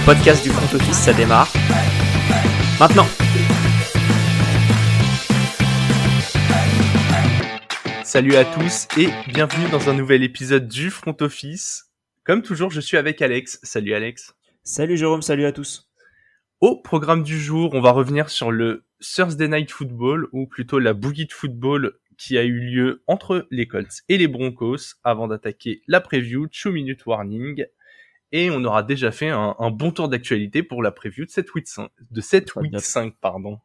Le podcast du front office, ça démarre. Maintenant. Salut à tous et bienvenue dans un nouvel épisode du front office. Comme toujours, je suis avec Alex. Salut Alex. Salut Jérôme, salut à tous. Au programme du jour, on va revenir sur le Thursday Night Football, ou plutôt la boogie de football qui a eu lieu entre les Colts et les Broncos avant d'attaquer la preview, 2 minute warning. Et on aura déjà fait un, bon tour d'actualité pour la preview de cette week 5, de cette week 5 pardon.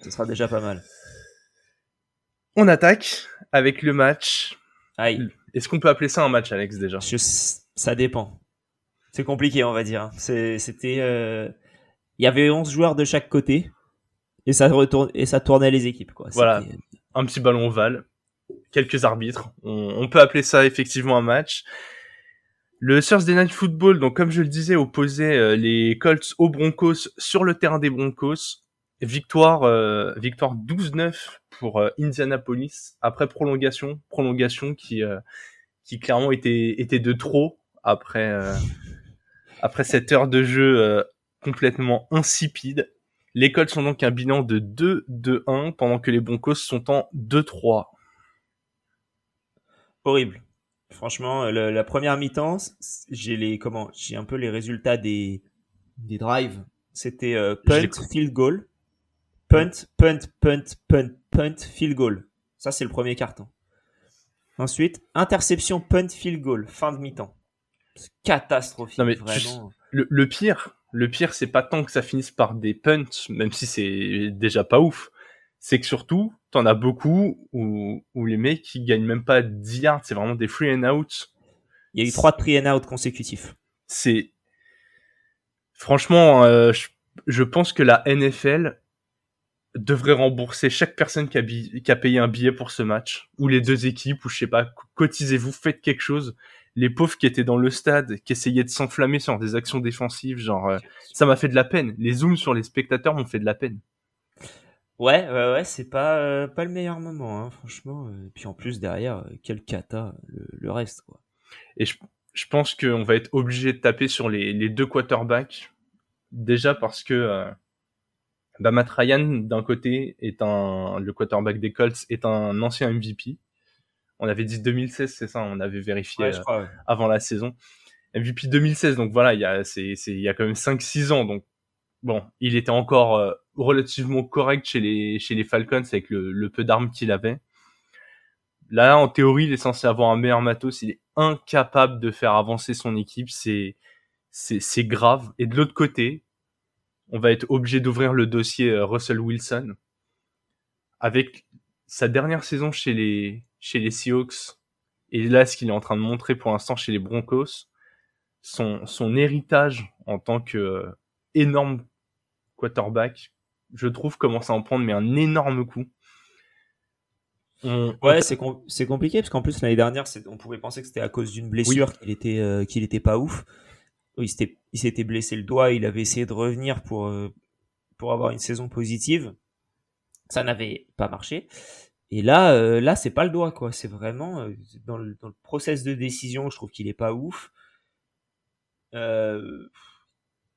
Ce sera déjà pas mal. On attaque avec le match. Aïe. Est-ce qu'on peut appeler ça un match, Alex, déjà? Ça dépend. C'est compliqué, on va dire. C'était... Euh, il y avait 11 joueurs de chaque côté et ça retourne et ça tournait les équipes quoi. Voilà, un petit ballon ovale, quelques arbitres, on, peut appeler ça effectivement un match. Le Thursday Night Football, donc comme je le disais, opposait euh, les Colts aux Broncos sur le terrain des Broncos. Victoire, euh, victoire 12-9 pour euh, Indianapolis après prolongation, prolongation qui qui clairement était était de trop après après cette heure de jeu complètement insipide. Les Colts sont donc un bilan de 2-2-1 pendant que les Broncos sont en 2-3. Horrible. Franchement, la première mi-temps, j'ai les comment, j'ai un peu les résultats des des drives. C'était euh, punt, field goal, punt, punt, punt, punt, punt, field goal. Ça c'est le premier carton. Ensuite, interception, punt, field goal, fin de mi-temps. Catastrophique. Non mais vraiment. le pire, le pire, c'est pas tant que ça finisse par des punts, même si c'est déjà pas ouf. C'est que surtout, t'en as beaucoup où, les mecs qui gagnent même pas 10 yards, c'est vraiment des free and out. Il y a eu trois free and out consécutifs. C'est franchement, euh, je, pense que la NFL devrait rembourser chaque personne qui a, qui a payé un billet pour ce match, ou les deux équipes, ou je sais pas, cotisez-vous, faites quelque chose les pauvres qui étaient dans le stade, qui essayaient de s'enflammer sur des actions défensives, genre, euh, ça m'a fait de la peine. Les zooms sur les spectateurs m'ont fait de la peine. Ouais, ouais, ouais, c'est pas euh, pas le meilleur moment, hein, franchement. Et puis en plus derrière, euh, quel cata le, reste, quoi. Et je, je pense qu'on va être obligé de taper sur les, les deux quarterbacks, déjà parce que bah, Matt Ryan d'un côté est un le quarterback des Colts est un ancien MVP on avait dit 2016, c'est ça, on avait vérifié euh, avant la saison. MVP 2016, donc voilà, il y a, c'est, c'est, il y a quand même 5-6 ans, donc bon, il était encore euh, relativement correct chez les, chez les Falcons avec le, peu d'armes qu'il avait. Là, en théorie, il est censé avoir un meilleur matos, il est incapable de faire avancer son équipe, c'est, c'est, grave. Et de l'autre côté, on va être obligé d'ouvrir le dossier euh, Russell Wilson. Avec sa dernière saison chez les, chez les Seahawks. Et là ce qu'il est en train de montrer pour l'instant chez les Broncos, son, son héritage en tant que euh, énorme quarterback, je trouve commence à en prendre mais un énorme coup. ouais, c'est c'est compliqué parce qu'en plus l'année dernière, on pouvait penser que c'était à cause d'une blessure qu'il était euh, qu'il était pas ouf. Il s'était il s'était blessé le doigt, il avait essayé de revenir pour euh, pour avoir une saison positive. Ça n'avait pas marché. Et là, euh, là, c'est pas le doigt, quoi. C'est vraiment dans, le, dans, le, process de décision. Je trouve qu'il est pas ouf. Euh,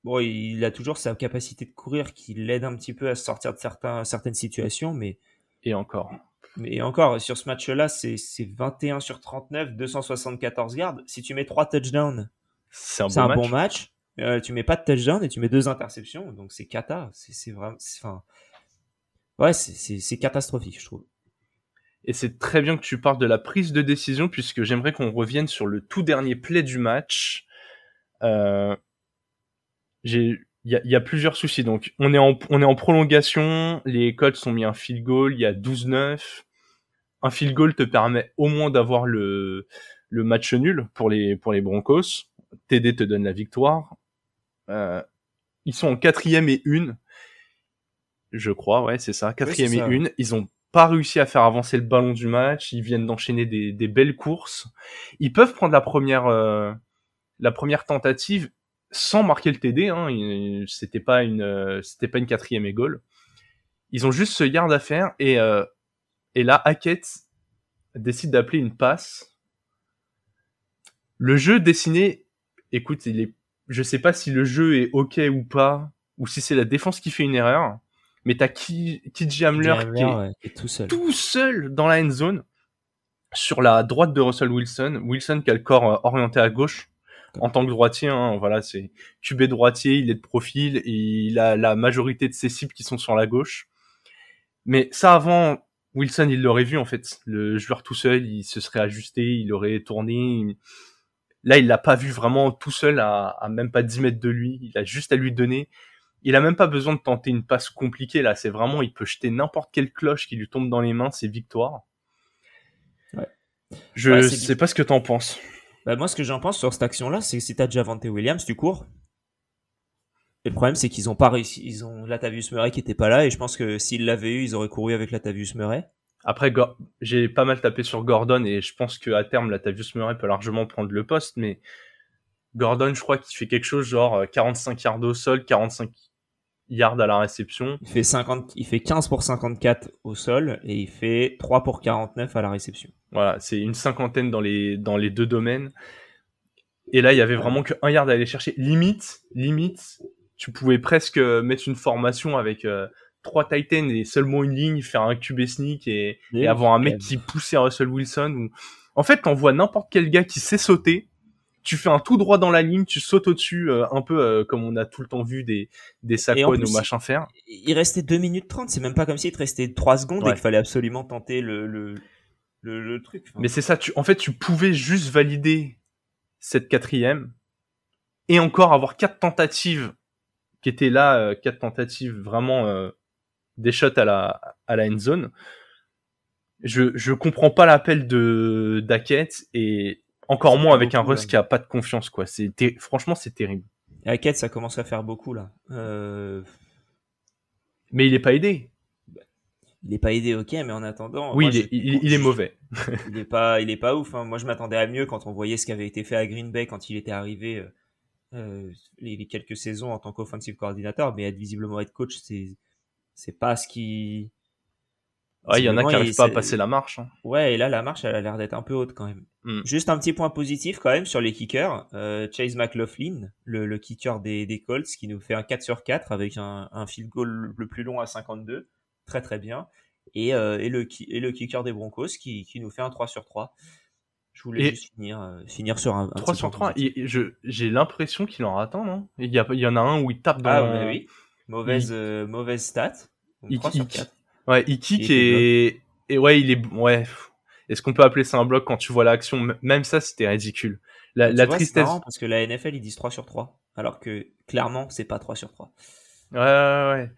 bon, il a toujours sa capacité de courir qui l'aide un petit peu à sortir de certains, certaines situations, mais et encore. Mais encore, sur ce match-là, c'est 21 sur 39, 274 gardes. Si tu mets trois touchdowns, c'est un, bon, match. tu mets pas de touchdown et tu mets deux interceptions, donc c'est cata. C'est vraiment, enfin, ouais, c'est catastrophique, je trouve. Et c'est très bien que tu parles de la prise de décision puisque j'aimerais qu'on revienne sur le tout dernier play du match. Euh, il y a, plusieurs soucis. Donc, on est en, on est en prolongation. Les Colts ont mis un field goal. Il y a 12-9. Un field goal te permet au moins d'avoir le, le match nul pour les, pour les Broncos. TD te donne la victoire. Euh, ils sont en quatrième et une. Je crois, ouais, c'est ça. Quatrième et une. Ils ont pas réussi à faire avancer le ballon du match. Ils viennent d'enchaîner des, des, belles courses. Ils peuvent prendre la première, euh, la première tentative sans marquer le TD. Hein. C'était pas une, c'était pas une quatrième et goal. Ils ont juste ce yard à faire et euh, et là Hackett décide d'appeler une passe. Le jeu dessiné, écoute, il est je sais pas si le jeu est ok ou pas, ou si c'est la défense qui fait une erreur. Mais t'as KJ Hamler qui est, tout, seul. tout seul dans la end zone sur la droite de Russell Wilson. Wilson qui a le corps euh, orienté à gauche en tant que droitier. Hein, voilà, c'est QB droitier, il est de profil, et il a la majorité de ses cibles qui sont sur la gauche. Mais ça avant, Wilson il l'aurait vu en fait. Le joueur tout seul, il se serait ajusté, il aurait tourné. Là, il l'a pas vu vraiment tout seul à, à même pas 10 mètres de lui. Il a juste à lui donner il a même pas besoin de tenter une passe compliquée là. C'est vraiment, il peut jeter n'importe quelle cloche qui lui tombe dans les mains, c'est victoire. Ouais. Je sais pas ce que t'en penses. Bah, moi, ce que j'en pense sur cette action-là, c'est que si t'as déjà Javante Williams, tu cours. Et le problème, c'est qu'ils ont pas réussi. Ils ont Latavius Murray qui était pas là, et je pense que s'ils l'avaient eu, ils auraient couru avec Latavius Murray. Après, j'ai pas mal tapé sur Gordon, et je pense qu'à terme, Latavius Murray peut largement prendre le poste, mais Gordon, je crois qu'il fait quelque chose genre 45 euh, yards au sol, 45 yards à la réception. Il fait 50, il fait 15 pour 54 au sol et il fait 3 pour 49 à la réception. Voilà, c'est une cinquantaine dans les, dans les deux domaines. Et là, il y avait vraiment que un yard à aller chercher. Limite, limite, tu pouvais presque mettre une formation avec euh, trois Titans et seulement une ligne, faire un QB sneak et, et avoir un mec qui poussait Russell Wilson. Ou... En fait, t'envoies n'importe quel gars qui sait sauter tu fais un tout droit dans la ligne, tu sautes au-dessus, euh, un peu euh, comme on a tout le temps vu des, des Saquon ou machin faire. Il restait 2 minutes 30, c'est même pas comme s'il te restait 3 secondes et qu'il fallait absolument tenter le, le, le, truc. Mais c'est ça, tu, en fait, tu pouvais juste valider cette quatrième et encore avoir quatre tentatives qui étaient là, euh, quatre tentatives vraiment des shots à la, à la end zone. Je, je comprends pas l'appel de Daquette et encore moins avec un Russ qui a pas de confiance, quoi. C'est franchement, c'est terrible. Et Hackett, ça commence à faire beaucoup là. Euh, mais il est pas aidé. Il est pas aidé, ok, mais en attendant. Oui, il, est, mauvais. il est pas, il est pas ouf. Hein. Moi, je m'attendais à mieux quand on voyait ce qui avait été fait à Green Bay quand il était arrivé euh, euh, les, quelques saisons en tant qu'offensive coordinateur, mais être visiblement être coach, c'est, c'est pas ce qui Ouais, il y en a qui n'arrivent pas à passer la marche. Hein. Ouais, et là, la marche, elle a l'air d'être un peu haute quand même. Hmm. Juste un petit point positif quand même sur les kickers. Euh, Chase McLaughlin, le, le, kicker des, des, Colts, qui nous fait un 4 sur 4 avec un, un field goal le plus long à 52. Très très bien. Et, euh, et, le, et le kicker des Broncos qui, qui nous fait un 3 sur 3. Je voulais juste finir, euh, finir sur un, un 3 sur 3. J'ai l'impression qu'il en rate un, non? Il y, a, il y en a un où il tape dans... Ah oui, mauvaise, mauvaise stat. Donc 3 sur 4. Ouais, il kick et, et ouais, il est, ouais. Est-ce qu'on peut appeler ça un bloc quand tu vois l'action? Même ça, c'était ridicule. La, la tristesse. parce que la NFL, ils disent 3 sur 3. Alors que, clairement, c'est pas 3 sur 3. Ouais, ouais, ouais.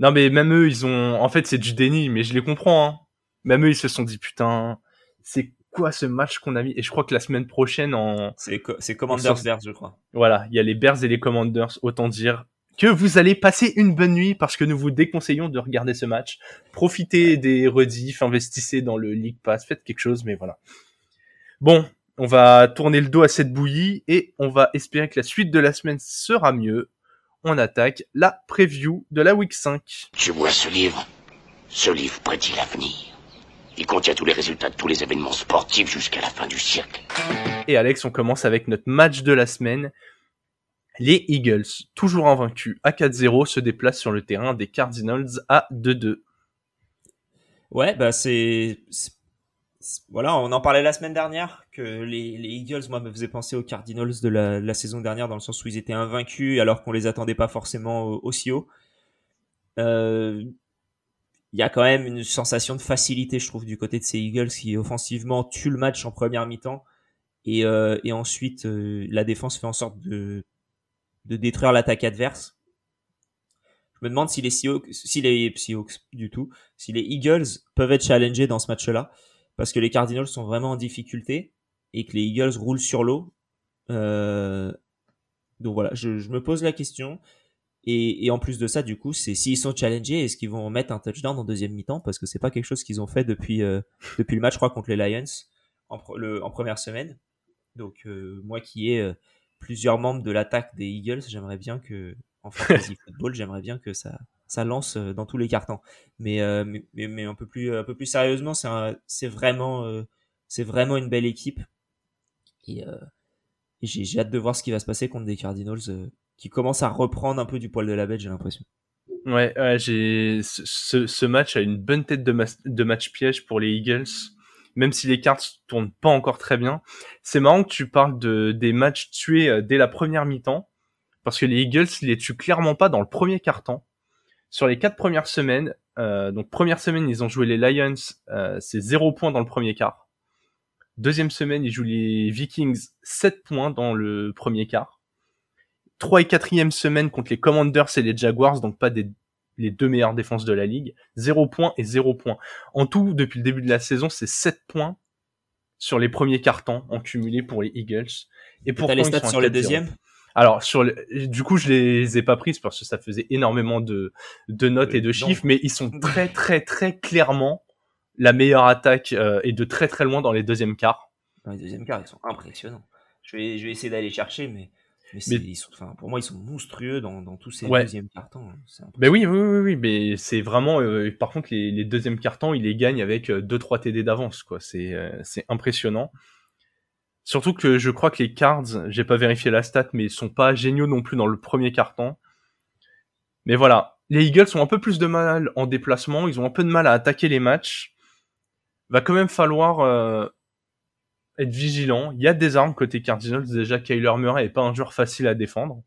Non, mais même eux, ils ont, en fait, c'est du déni, mais je les comprends, hein. Même eux, ils se sont dit, putain, c'est quoi ce match qu'on a mis? Et je crois que la semaine prochaine, en. C'est, c'est Commanders Bears, je crois. Voilà, il y a les Bears et les Commanders, autant dire que vous allez passer une bonne nuit parce que nous vous déconseillons de regarder ce match. Profitez des rediffs, investissez dans le League Pass, faites quelque chose, mais voilà. Bon, on va tourner le dos à cette bouillie et on va espérer que la suite de la semaine sera mieux. On attaque la preview de la week 5. Tu vois ce livre Ce livre prédit l'avenir. Il contient tous les résultats de tous les événements sportifs jusqu'à la fin du siècle. Et Alex, on commence avec notre match de la semaine. Les Eagles, toujours invaincus à 4-0, se déplacent sur le terrain des Cardinals à 2-2. Ouais, bah c'est voilà, on en parlait la semaine dernière que les, les, Eagles, moi, me faisaient penser aux Cardinals de la, saison dernière dans le sens où ils étaient invaincus alors qu'on les attendait pas forcément aussi haut. Euh, il y a quand même une sensation de facilité, je trouve, du côté de ces Eagles qui offensivement tuent le match en première mi-temps et, euh, ensuite euh, la défense fait en sorte de de détruire l'attaque adverse. Je me demande si les Seahawks, si les Seahawks du tout, si les Eagles peuvent être challengés dans ce match-là, parce que les Cardinals sont vraiment en difficulté et que les Eagles roulent sur l'eau. Euh, donc voilà, je, me pose la question. Et, en plus de ça, du coup, c'est s'ils sont challengés, est-ce qu'ils vont mettre un touchdown en deuxième mi-temps? Parce que c'est pas quelque chose qu'ils ont fait depuis euh, depuis le match, je crois, contre les Lions en, le, en première semaine. Donc euh, moi qui ai plusieurs membres de l'attaque des Eagles, j'aimerais bien que, en fantasy football, j'aimerais bien que ça, ça lance euh, dans tous les cartons. Mais, euh, mais, mais, un peu plus, un peu plus sérieusement, c'est, c'est vraiment, euh, c'est vraiment une belle équipe. Et, Et j'ai hâte de voir ce qui va se passer contre des Cardinals qui commencent à reprendre un peu du poil de la bête, j'ai l'impression. Ouais, j'ai ce, ce, match a une bonne tête de, de, match piège pour les Eagles, même si les cartes tournent pas encore très bien. C'est marrant que tu parles de des matchs tués euh, dès la première mi-temps, parce que les Eagles les tuent clairement pas dans le premier quart-temps. Sur les quatre premières semaines, euh, donc première semaine ils ont joué les Lions, euh, c'est zéro points dans le premier quart. Deuxième semaine ils jouent les Vikings, 7 points dans le premier quart. 3 et 4 semaine contre les Commanders et les Jaguars, donc pas des, les deux meilleures défenses de la ligue. 0 points et 0 points. En tout, depuis le début de la saison, c'est 7 points sur les premiers cartons en cumulé pour les Eagles. Et pour les stats sur les deuxièmes alors sur du coup je les ai pas prises parce que ça faisait énormément de, de notes et de chiffres, mais ils sont très très très clairement la meilleure attaque euh, et de très très loin dans les deuxièmes quarts. Dans les deuxièmes quarts, ils sont impressionnants. Je vais, je vais essayer d'aller chercher, mais mais, Ils sont, pour moi, ils sont monstrueux dans, dans tous ces deuxièmes cartons. Hein. Mais oui, oui, oui, oui, mais c'est vraiment. Euh, par contre, les, les, deuxièmes cartons, ils les gagnent avec 2-3 euh, TD d'avance, quoi. C'est euh, c'est impressionnant. Surtout que je crois que les cards, j'ai pas vérifié la stat, mais ils sont pas géniaux non plus dans le premier carton. Mais voilà, les Eagles ont un peu plus de mal en déplacement, ils ont un peu de mal à attaquer les matchs. Va quand même falloir être vigilant. Il y a des armes côté Cardinals. Déjà, Kyler Murray est pas un joueur facile à défendre.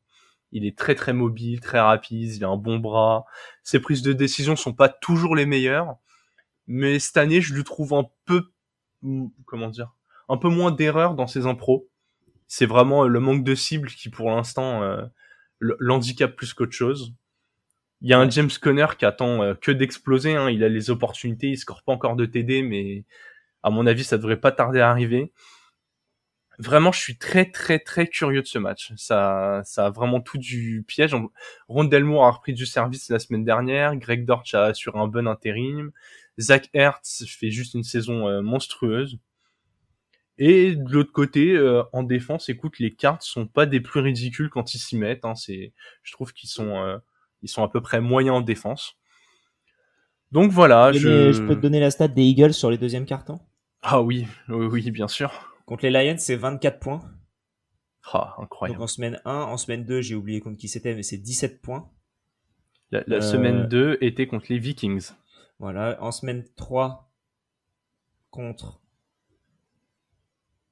Il est très très mobile, très rapide, il a un bon bras. Ses prises de décision sont pas toujours les meilleures. Mais cette année, je lui trouve un peu, comment dire, un peu moins d'erreurs dans ses impros. C'est vraiment le manque de cible qui, pour l'instant, euh, l'handicap plus qu'autre chose. Il y a un James Conner qui attend euh, que d'exploser. Hein. Il a les opportunités, il score pas encore de TD, mais à mon avis, ça devrait pas tarder à arriver. Vraiment, je suis très très très curieux de ce match. Ça, ça a vraiment tout du piège. Rondell Moore a repris du service la semaine dernière. Greg Dortch a assuré un bon intérim. Zach Hertz fait juste une saison euh, monstrueuse. Et de l'autre côté, euh, en défense, écoute, les cartes sont pas des plus ridicules quand ils s'y mettent. Hein. C'est, je trouve qu'ils sont, euh, ils sont à peu près moyens en défense. Donc voilà. Je... je... peux te donner la stat des Eagles sur les deuxièmes cartons? Ah oui, oui, oui, bien sûr. Contre les Lions, c'est 24 points. Ah, incroyable. Donc en semaine 1, en semaine 2, j'ai oublié contre qui c'était, mais c'est 17 points. La, euh, semaine 2 était contre les Vikings. Voilà, en semaine 3, contre...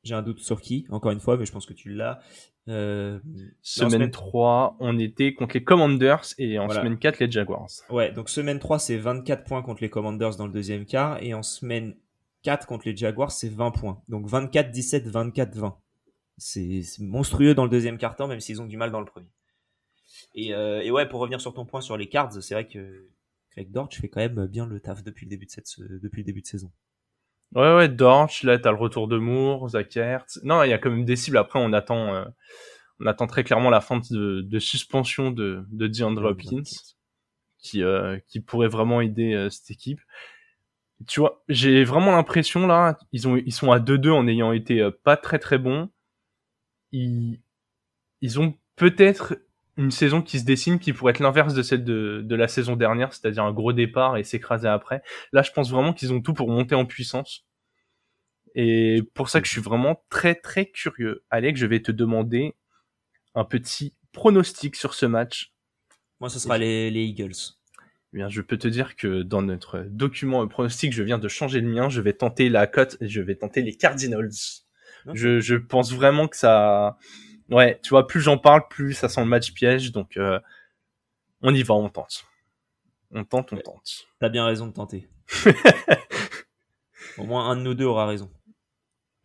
J'ai un doute sur qui, encore une fois, mais je pense que tu l'as. Euh... Semaine, 3, on était contre les Commanders et en semaine 4, les Jaguars. Ouais, donc semaine 3, c'est 24 points contre les Commanders dans le deuxième quart et en semaine 4 contre les Jaguars, c'est 20 points. Donc 24, 17, 24, 20. C'est monstrueux dans le deuxième quart-temps, même s'ils ont du mal dans le premier. Euh, et, ouais, pour revenir sur ton point sur les cards, c'est vrai que Greg Dortch fait quand même bien le taf depuis le début de, cette, depuis le début de saison. Ouais, ouais, Dortch, là, t'as le retour de Moore, Zach Non, il y a quand même des cibles. Après, on attend, euh, on attend très clairement la fin de, suspension de, de DeAndre Hopkins, qui, euh, qui pourrait vraiment aider cette équipe tu vois, j'ai vraiment l'impression là, ils ont, ils sont à 2-2 en ayant été euh, pas très très bons. Ils, ils ont peut-être une saison qui se dessine qui pourrait être l'inverse de celle de, de la saison dernière, c'est-à-dire un gros départ et s'écraser après. Là, je pense vraiment qu'ils ont tout pour monter en puissance. Et pour ça que je suis vraiment très très curieux. Alex, je vais te demander un petit pronostic sur ce match. Moi, ce sera les, les Eagles. Eh bien, je peux te dire que dans notre document pronostic, je viens de changer le mien. Je vais tenter la cote et je vais tenter les Cardinals. Je, je, pense vraiment que ça, ouais, tu vois, plus j'en parle, plus ça sent le match piège. Donc, euh, on y va, on tente. On tente, on tente. T'as bien raison de tenter. Au moins un de nous deux aura raison.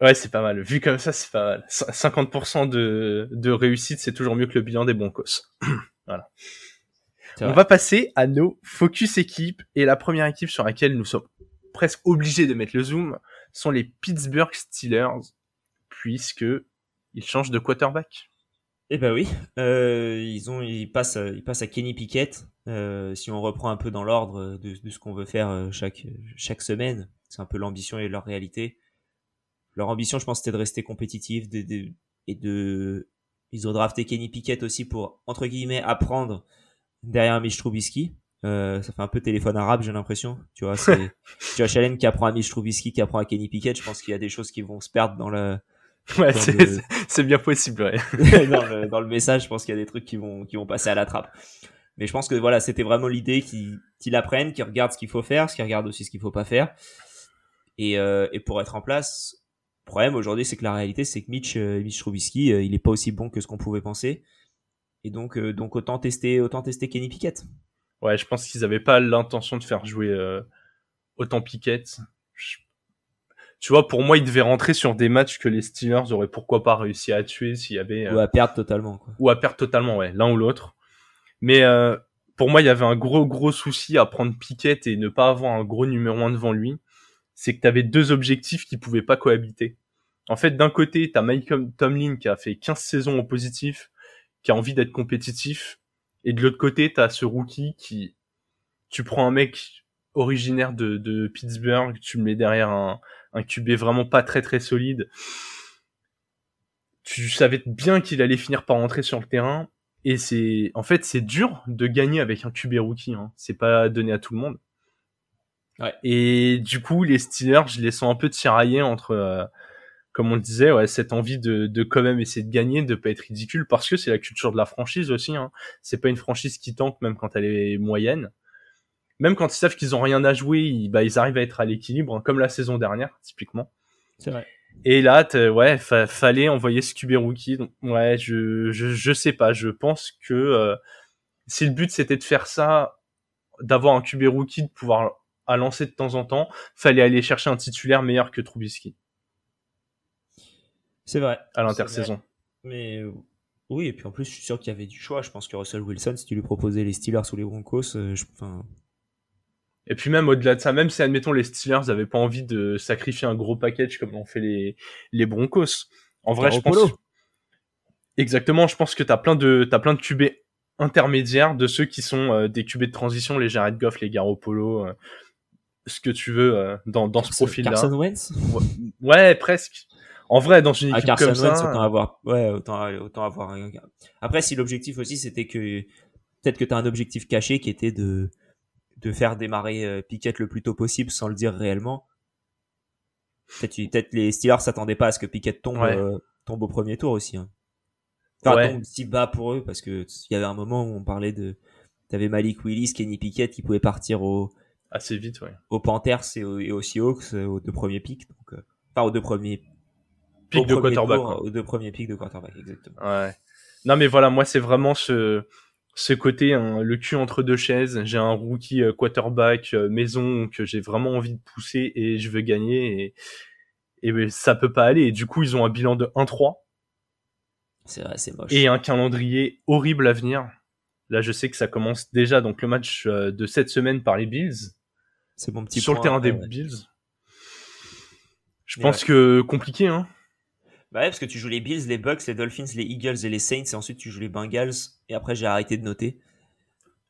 Ouais, c'est pas mal. Vu comme ça, c'est pas mal. 50% de, de réussite, c'est toujours mieux que le bilan des bons cos. voilà. On va passer à nos focus équipes et la première équipe sur laquelle nous sommes presque obligés de mettre le zoom sont les Pittsburgh Steelers puisque ils changent de quarterback. Eh ben oui, euh, ils ont, ils passent, ils passent à Kenny Pickett. Euh, si on reprend un peu dans l'ordre de, ce qu'on veut faire euh, chaque chaque semaine, c'est un peu l'ambition et leur réalité. Leur ambition, je pense, c'était de rester compétitif et de. Ils ont drafté Kenny Pickett aussi pour entre guillemets apprendre derrière Mitch Trubisky. Euh, ça fait un peu téléphone arabe, j'ai l'impression. Tu vois, c'est tu vois Allen qui apprend à Mitch Trubisky, qui apprend à Kenny Pickett. Je pense qu'il y a des choses qui vont se perdre dans le Ouais, c'est bien possible, ouais. dans, le, dans, le, message, je pense qu'il y a des trucs qui vont, qui vont passer à la trappe. Mais je pense que voilà, c'était vraiment l'idée qu'ils qu apprennent, qu'ils regardent ce qu'il faut faire, qu'ils regardent aussi ce qu'il faut pas faire. Et, euh, et pour être en place, le problème aujourd'hui, c'est que la réalité, c'est que Mitch, euh, Mitch Trubisky, euh, il est pas aussi bon que ce qu'on pouvait penser. Et donc, euh, donc autant tester, autant tester Kenny Pickett. Ouais, je pense qu'ils avaient pas l'intention de faire jouer autant Pickett. Tu vois, pour moi, il devait rentrer sur des matchs que les Steelers auraient pourquoi pas réussi à tuer s'il y avait. Ou à perdre totalement. Quoi. Ou à perdre totalement, ouais, l'un ou l'autre. Mais euh, pour moi, il y avait un gros gros souci à prendre Piquet et ne pas avoir un gros numéro 1 devant lui. C'est que tu avais deux objectifs qui pouvaient pas cohabiter. En fait, d'un côté, tu as Mike Tomlin qui a fait 15 saisons en positif, qui a envie d'être compétitif. Et de l'autre côté, tu as ce rookie qui... Tu prends un mec originaire de, de Pittsburgh, tu le mets derrière un, un QB vraiment pas très très solide. Tu savais bien qu'il allait finir par rentrer sur le terrain et c'est, en fait, c'est dur de gagner avec un QB rookie. Hein. C'est pas donné à tout le monde. Ouais. Et du coup, les Steelers, je les sens un peu tiraillés entre, euh, comme on le disait, ouais, cette envie de, de quand même essayer de gagner, de pas être ridicule, parce que c'est la culture de la franchise aussi. Hein. C'est pas une franchise qui tente même quand elle est moyenne. Même quand ils savent qu'ils ont rien à jouer, ils, bah, ils arrivent à être à l'équilibre, hein, comme la saison dernière, typiquement. C'est vrai. Et là, ouais, fallait envoyer ce QB rookie. Donc, ouais, je, je, je sais pas. Je pense que euh, si le but c'était de faire ça, d'avoir un QB rookie, de pouvoir à lancer de temps en temps, fallait aller chercher un titulaire meilleur que Trubisky. C'est vrai. À l'intersaison. Mais oui, et puis en plus, je suis sûr qu'il y avait du choix. Je pense que Russell Wilson, si tu lui proposais les Steelers ou les Broncos, euh, je, enfin, et puis même au-delà de ça, même si admettons les Steelers n'avaient pas envie de sacrifier un gros package comme l'ont fait les, les Broncos. En vrai, je pense. Exactement, je pense que t'as plein de t'as plein de QB intermédiaires de ceux qui sont euh, des QB de transition, les Jared Goff, les Garoppolo, euh, ce que tu veux euh, dans, dans ce profil-là. Carson Wentz ouais, presque. En vrai, dans une ah, équipe comme ça, autant avoir, ouais, autant, autant avoir. Après, si l'objectif aussi, c'était que peut-être que t'as un objectif caché qui était de de faire démarrer euh, Piquet le plus tôt possible sans le dire réellement. Peut-être les Steelers s'attendaient pas à ce que Piquet tombe, euh, tombe au premier tour aussi. Hein. Enfin, tombe si bas pour eux parce que il y avait un moment où on parlait de, t'avais Malik Willis, Kenny Piquet qui pouvait partir au assez vite, ouais. Aux Panthers et, aux Seahawks euh, aux deux premiers pics, donc enfin aux deux premiers pics de quarterback, aux deux premiers pics de quarterback, exactement. Ouais. Non mais voilà, moi c'est vraiment ce ce côté hein, le cul entre deux chaises. J'ai un rookie euh, quarterback euh, maison que j'ai vraiment envie de pousser et je veux gagner et, et ben, ça peut pas aller. Et du coup, ils ont un bilan de 1-3. C'est vrai, c'est moche. Et un calendrier horrible à venir. Là, je sais que ça commence déjà donc le match euh, de cette semaine par les Bills. C'est mon petit sur le terrain des Bills. Je pense que compliqué, hein. Bah ouais, parce que tu joues les Bills, les Bucks, les Dolphins, les Eagles et les Saints, et ensuite tu joues les Bengals, et après j'ai arrêté de noter.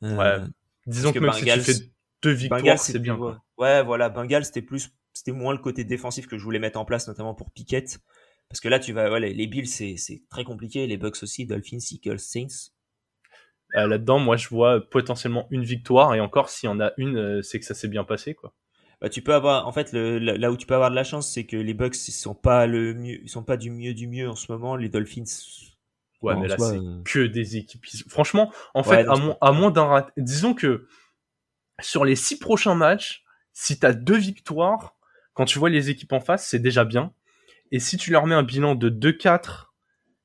Euh, ouais. Disons que, même si tu fais deux victoires, c'est bien. Ouais. voilà, Bengals c'était plus, c'était moins le côté défensif que je voulais mettre en place, notamment pour Pickett. Parce que là, tu vas, ouais, les Bills c'est, c'est très compliqué, les Bucks aussi, Dolphins, Eagles, Saints. Euh, là-dedans, moi je vois potentiellement une victoire, et encore s'il y en a une, euh, c'est que ça s'est bien passé, quoi bah, tu peux avoir en fait le, là où tu peux avoir de la chance c'est que les Bucks ils sont pas le mieux ils sont pas du mieux du mieux en ce moment. Les Dolphins ouais mais là c'est euh, que des équipes franchement en fait à, moins, à moins d'un rat disons que sur les six prochains matchs si t'as deux victoires quand tu vois les équipes en face c'est déjà bien. Et si tu leur mets un bilan de 2-4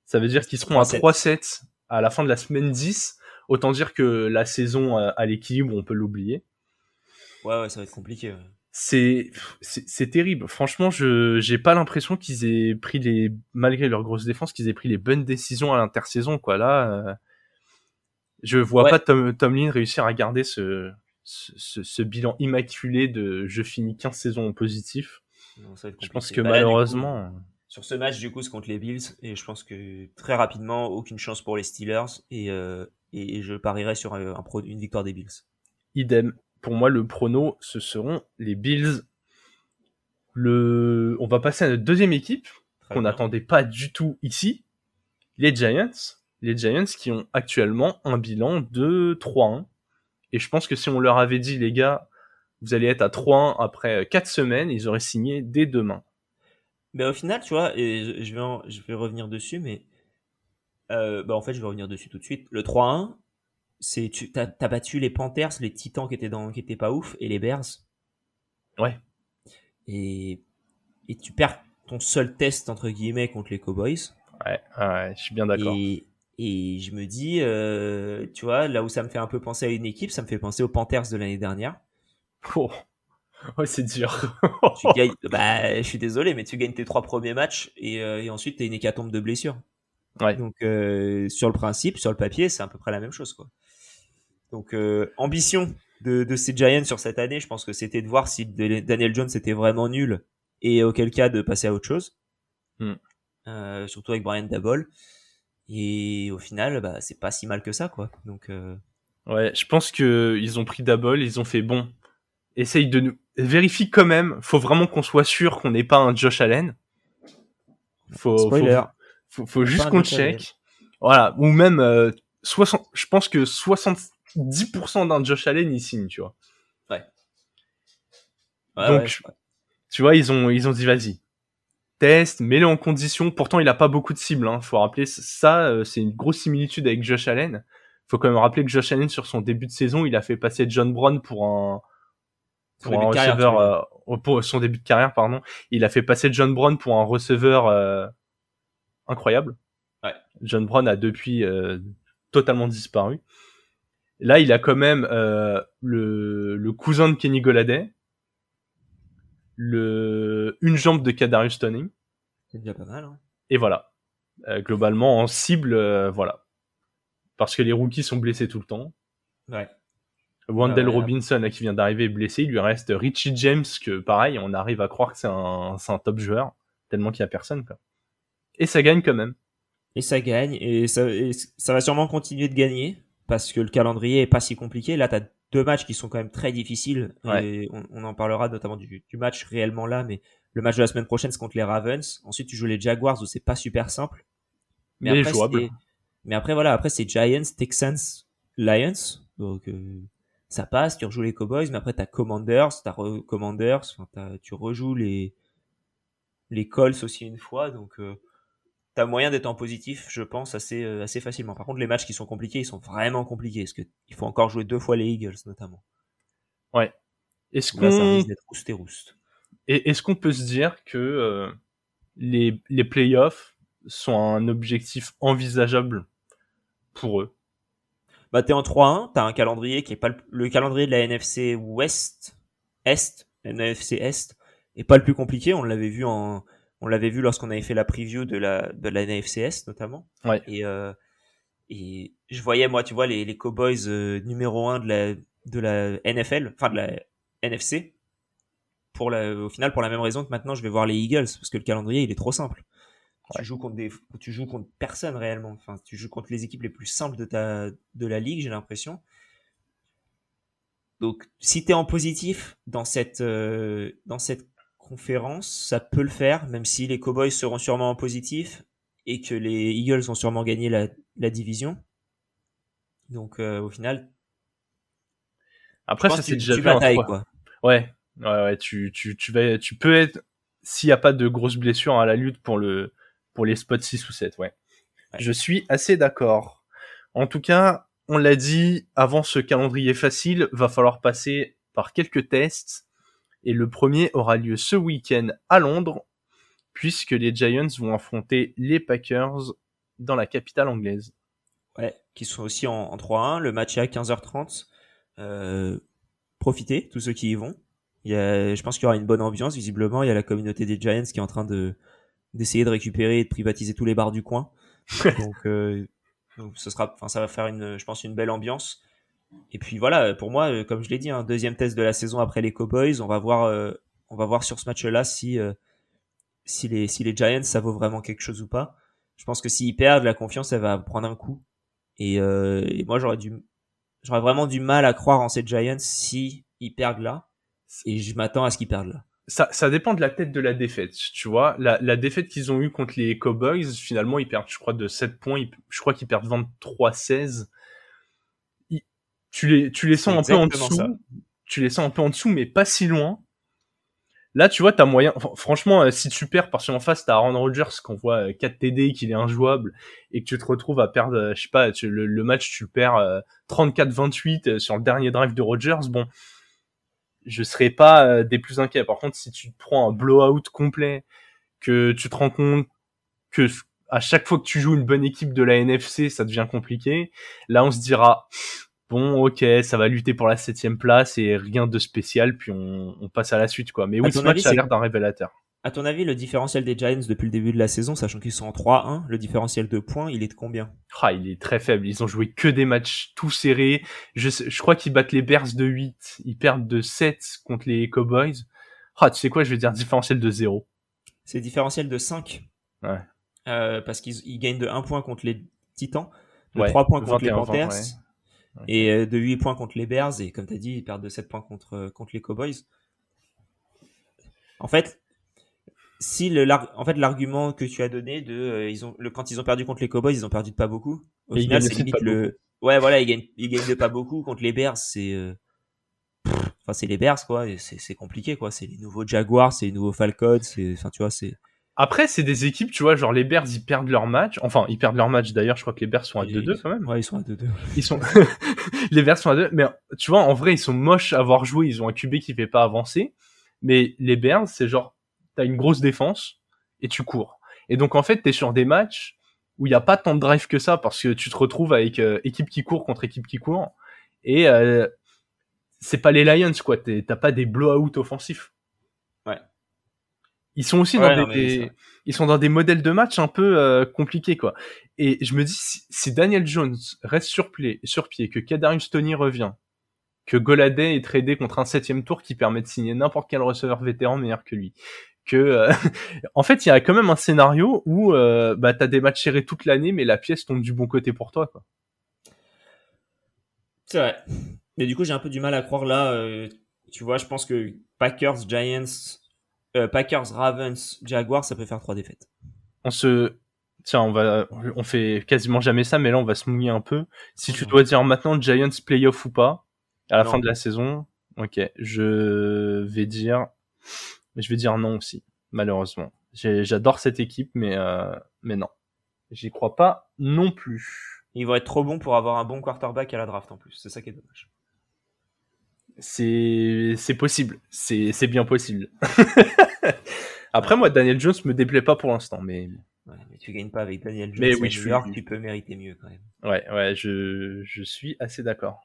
ça veut dire qu'ils seront à 3-7 à la fin de la semaine 10 autant dire que la saison à l'équilibre on peut l'oublier. Ouais ouais ça va être compliqué c'est c'est terrible. Franchement, je j'ai pas l'impression qu'ils aient pris les malgré leur grosse défense qu'ils aient pris les bonnes décisions à l'intersaison quoi. Là, euh, je vois pas Tom, Tomlin réussir à garder ce, ce, ce bilan immaculé de je finis 15 saisons en positif. je pense que bah malheureusement sur ce match du coup c'est contre les Bills et je pense que très rapidement aucune chance pour les Steelers et euh, et, je parierais sur un, un, une victoire des Bills. Idem pour moi, le prono, ce seront les Bills. Le... On va passer à notre deuxième équipe, qu'on n'attendait pas du tout ici, les Giants. Les Giants qui ont actuellement un bilan de 3-1. Et je pense que si on leur avait dit, les gars, vous allez être à 3-1 après 4 semaines, ils auraient signé dès demain. Mais au final, tu vois, et je vais, je vais revenir dessus, mais euh, bah en fait, je vais revenir dessus tout de suite. Le 3-1, c'est tu as, battu les Panthers, les Titans qui étaient dans qui étaient pas ouf et les Bears. Ouais. Et et tu perds ton seul test entre guillemets contre les Cowboys. Ouais, ouais je suis bien d'accord. Et, et, je me dis, euh, tu vois, là où ça me fait un peu penser à une équipe, ça me fait penser aux Panthers de l'année dernière. Oh. Ouais, c'est dur. tu gagnes, bah, je suis désolé, mais tu gagnes tes trois premiers matchs et, euh, et ensuite t'as une hécatombe de blessures. Ouais. Donc euh, sur le principe, sur le papier, c'est à peu près la même chose, quoi. Donc euh, ambition de, de ces Giants sur cette année, je pense que c'était de voir si Daniel Jones était vraiment nul et auquel cas de passer à autre chose. Hmm. Euh, surtout avec Brian Dabol. Et au final, bah, c'est pas si mal que ça, quoi. Donc, euh... ouais, je pense que ils ont pris Dabol, ils ont fait bon. Essaye de nous vérifie quand même. Faut vraiment qu'on soit sûr qu'on n'est pas un Josh Allen. Faut, Spoiler. Faut, faut, juste qu'on check. Voilà, ou même euh, 60. Je pense que 70% d'un Josh Allen il signe, tu vois. Ouais. ouais Donc, ouais, tu vois, ils ont ils ont dit vas-y, test, mets-le en condition. Pourtant, il a pas beaucoup de cibles. Hein. Faut rappeler ça, euh, c'est une grosse similitude avec Josh Allen. Faut quand même rappeler que Josh Allen sur son début de saison, il a fait passer John Brown pour un pour un receveur euh, pour son début de carrière, pardon. Il a fait passer John Brown pour un receveur euh, incroyable. Ouais. John Brown a depuis euh, totalement disparu. Là, il a quand même le, le cousin de Kenny Goladay, le une jambe de Kadarius Tony. C'est déjà pas mal. Hein. Et voilà. Euh, globalement, en cible, euh, voilà. Parce que les rookies sont blessés tout le temps. Ouais. Wendell Robinson, qui vient d'arriver, est blessé. Il lui reste Richie James, que pareil, on arrive à croire que c'est un, un top joueur, tellement qu'il y a personne. Quoi. Et ça gagne quand même. Et ça gagne, et ça, et ça va sûrement continuer de gagner, parce que le calendrier est pas si compliqué. Là, t'as deux matchs qui sont quand même très difficiles. Et on, en parlera notamment du, du, match réellement là, mais le match de la semaine prochaine c'est contre les Ravens. Ensuite tu joues les Jaguars où c'est pas super simple. Mais, mais après, jouable. Mais après voilà, après c'est Giants, Texans, Lions. Donc euh, ça passe. Tu rejoues les Cowboys, mais après t'as Commanders, t'as Commanders, enfin, tu rejoues les les Colts aussi une fois. Donc euh, t'as moyen d'être en positif, je pense, assez, euh, assez facilement. Par contre, les matchs qui sont compliqués, ils sont vraiment compliqués, parce qu'il faut encore jouer deux fois les Eagles, notamment. Ouais. Est-ce qu'on... ça risque d'être rouste et rouste. Et est-ce qu'on peut se dire que euh, les, les playoffs sont un objectif envisageable pour eux? Bah, t'es en 3-1, t'as un calendrier qui est pas le, le calendrier de la NFC Ouest, Est, NFC Est, est pas le plus compliqué, on l'avait vu en on l'avait vu lorsqu'on avait fait la preview de la de la NFCS notamment. Ouais. Et euh, et je voyais moi, tu vois, les, les Cowboys euh, numéro 1 de la de la NFL, enfin de la NFC. Pour la, au final, pour la même raison que maintenant, je vais voir les Eagles parce que le calendrier il est trop simple. Tu joues contre des, tu joues contre personne réellement. Enfin, tu joues contre les équipes les plus simples de ta de la ligue, j'ai l'impression. Donc, si tu es en positif dans cette euh, dans cette conférence, ça peut le faire, même si les Cowboys seront sûrement en positif et que les Eagles vont sûrement gagner la, division. Donc euh, au final. Après, ça c'est déjà fait quoi. Ouais, ouais, ouais, tu, tu, tu, vas, tu peux être, s'il n'y a pas de grosses blessures à la lutte pour, le, pour les spots 6 ou 7, ouais. Je suis assez d'accord. En tout cas, on l'a dit, avant ce calendrier facile, va falloir passer par quelques tests et le premier aura lieu ce week-end à Londres, puisque les Giants vont affronter les Packers dans la capitale anglaise. Ouais, qui sont aussi en, 3-1. Le match est à 15h30. Euh, profitez, tous ceux qui y vont. Il y a, je pense qu'il y aura une bonne ambiance, visiblement. Il y a la communauté des Giants qui est en train de d'essayer de récupérer et de privatiser tous les bars du coin. donc, euh, donc, ce sera, enfin, ça va faire une, je pense, une belle ambiance. Et puis voilà, pour moi, euh, comme je l'ai dit, un hein, deuxième test de la saison après les Cowboys, on va voir, euh, on va voir sur ce match-là si euh, si les si les Giants ça vaut vraiment quelque chose ou pas. Je pense que s'ils perdent, la confiance elle va prendre un coup. Et, et moi j'aurais du j'aurais vraiment du mal à croire en ces Giants si ils perdent là. Et je m'attends à ce qu'ils perdent là. Ça, ça dépend de la tête de la défaite, tu vois. La, la défaite qu'ils ont eue contre les Cowboys, finalement, ils perdent, je crois, de 7 points. je crois qu'ils perdent 23-16 tu les, tu les sens un peu en dessous. Tu les sens un peu en dessous, mais pas si loin. Là, tu vois, t'as moyen. Franchement, euh, si tu perds parce qu'en face t'as Aaron Rodgers qu'on voit 4 TD, qu'il est injouable et que tu te retrouves à perdre, euh, je sais pas, le, match tu le perds 34-28 euh, sur le dernier drive de Rodgers, bon, je serais pas des plus inquiets. Par contre, si tu te prends un blowout complet, que tu te rends compte que à chaque fois que tu joues une bonne équipe de la NFC, ça devient compliqué. Là, on se dira, bon, ok, ça va lutter pour la septième place et rien de spécial, puis on, passe à la suite, quoi. Mais oui, ce match a l'air d'un révélateur. À ton avis, le différentiel des Giants depuis le début de la saison, sachant qu'ils sont en 3-1, le différentiel de points, il est de combien? Ah, Il est très faible. Ils ont joué que des matchs tout serrés. Je, je crois qu'ils battent les Bears de 8. Ils perdent de 7 contre les Cowboys. Ah, tu sais quoi, je vais dire différentiel de 0. C'est différentiel de 5. Ouais. Euh, parce qu'ils gagnent de 1 point contre les Titans, de 3 points contre les Panthers, et euh, de 8 points contre les Bears, et comme tu as dit, ils perdent de 7 points contre, euh, contre les Cowboys. En fait, si le, en fait, l'argument que tu as donné de ils ont, le, quand ils ont perdu contre les Cowboys, ils ont perdu de pas beaucoup. Au final, c'est limite le. Ouais, voilà, ils gagnent, ils gagnent de pas beaucoup. Contre les Bears, c'est. Enfin, c'est les Bears, quoi. C'est compliqué, quoi. C'est les nouveaux Jaguars, c'est les nouveaux Falcons. Enfin, tu vois, c'est. Après, c'est des équipes, tu vois, genre les Bears, ils perdent leur match. Enfin, ils perdent leur match d'ailleurs, je crois que les Bears sont à 2-2 quand même. Ouais, ils sont à 2-2. Ils sont les Bears sont à 2 mais tu vois, en vrai, ils sont moches à avoir joué, ils ont un QB qui fait pas avancer. Mais les Bears, c'est genre t'as une grosse défense et tu cours. Et donc en fait, t'es sur des matchs où il y a pas tant de drive que ça parce que tu te retrouves avec euh, équipe qui court contre équipe qui court et euh, c'est pas les Lions quoi, t'as pas des blowouts offensifs. Ils sont aussi dans des, ils sont dans des modèles de match un peu euh, compliqués quoi. Et je me dis si, Daniel Jones reste sur pied, sur pied, que Kadarius Tony revient, que Goladay est tradé contre un septième tour qui permet de signer n'importe quel receveur vétéran meilleur que lui, que euh, en fait il y a quand même un scénario où euh, bah t'as des matchs serrés toute l'année mais la pièce tombe du bon côté pour toi quoi. C'est vrai. Mais du coup j'ai un peu du mal à croire là. Euh, tu vois, je pense que Packers, Giants, euh, Packers, Ravens, Jaguars, ça peut faire trois défaites. On se, tiens, on va, on fait quasiment jamais ça, mais là on va se mouiller un peu. Si tu dois dire maintenant Giants playoff ou pas à la fin de la saison, ok, je vais dire, je vais dire non aussi, malheureusement. J'adore cette équipe, mais euh, mais non, j'y crois pas non plus. Ils vont être trop bons pour avoir un bon quarterback à la draft en plus. C'est ça qui est dommage c'est c'est possible, c'est c'est bien possible. Après moi Daniel Jones me déplaît pas pour l'instant, mais ouais, mais tu gagnes pas avec Daniel Jones. Mais oui, je New tu peux mériter mieux quand même. Ouais ouais, je je suis assez d'accord.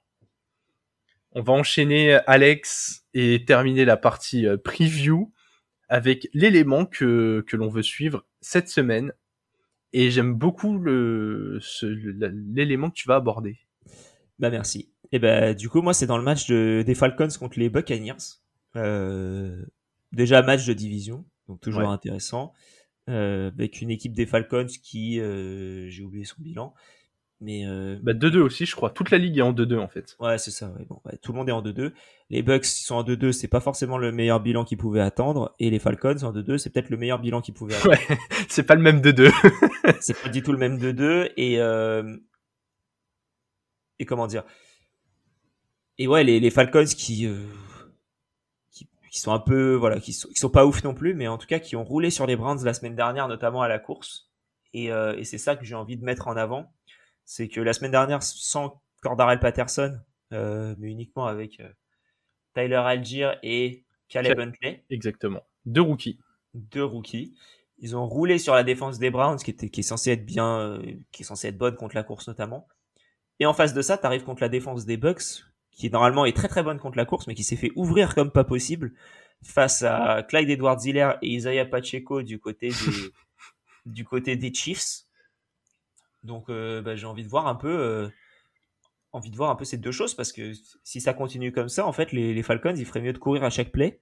On va enchaîner Alex et terminer la partie euh, preview avec l'élément que que l'on veut suivre cette semaine. Et j'aime beaucoup le l'élément que tu vas aborder. Bah merci. Et ben du coup moi c'est dans le match de, des Falcons contre les Buccaneers. Euh, déjà match de division, donc toujours intéressant. Euh, avec une équipe des Falcons qui euh, j'ai oublié son bilan. Mais euh, bah 2-2 aussi, je crois. Toute la ligue est en 2-2 en fait. Ouais, c'est ça. Ouais. Bon, tout le monde est en 2-2. Les Bucks sont en 2-2, c'est pas forcément le meilleur bilan qu'ils pouvaient attendre. Et les Falcons en 2-2, c'est peut-être le meilleur bilan qu'ils pouvaient attendre. Ouais, c'est pas le même 2-2. c'est pas du tout le même 2-2. Et euh, et comment dire? Et ouais, les, les Falcons qui, euh, qui, qui sont un peu voilà, qui sont, qui sont pas ouf non plus, mais en tout cas qui ont roulé sur les Browns la semaine dernière, notamment à la course. Et, euh, et c'est ça que j'ai envie de mettre en avant, c'est que la semaine dernière, sans Cordarel Patterson, euh, mais uniquement avec euh, Tyler Algier et Caleb Huntley. Exactement. Deux rookies. Deux rookies. Ils ont roulé sur la défense des Browns, qui, était, qui est censée être bien, euh, qui est censée être bonne contre la course notamment. Et en face de ça, tu arrives contre la défense des Bucks, qui normalement est très très bonne contre la course, mais qui s'est fait ouvrir comme pas possible face à Clyde Edwards Hiller et Isaiah Pacheco du côté des, du côté des Chiefs. Donc euh, bah, j'ai envie de voir un peu euh, envie de voir un peu ces deux choses parce que si ça continue comme ça, en fait les, les Falcons il ferait mieux de courir à chaque play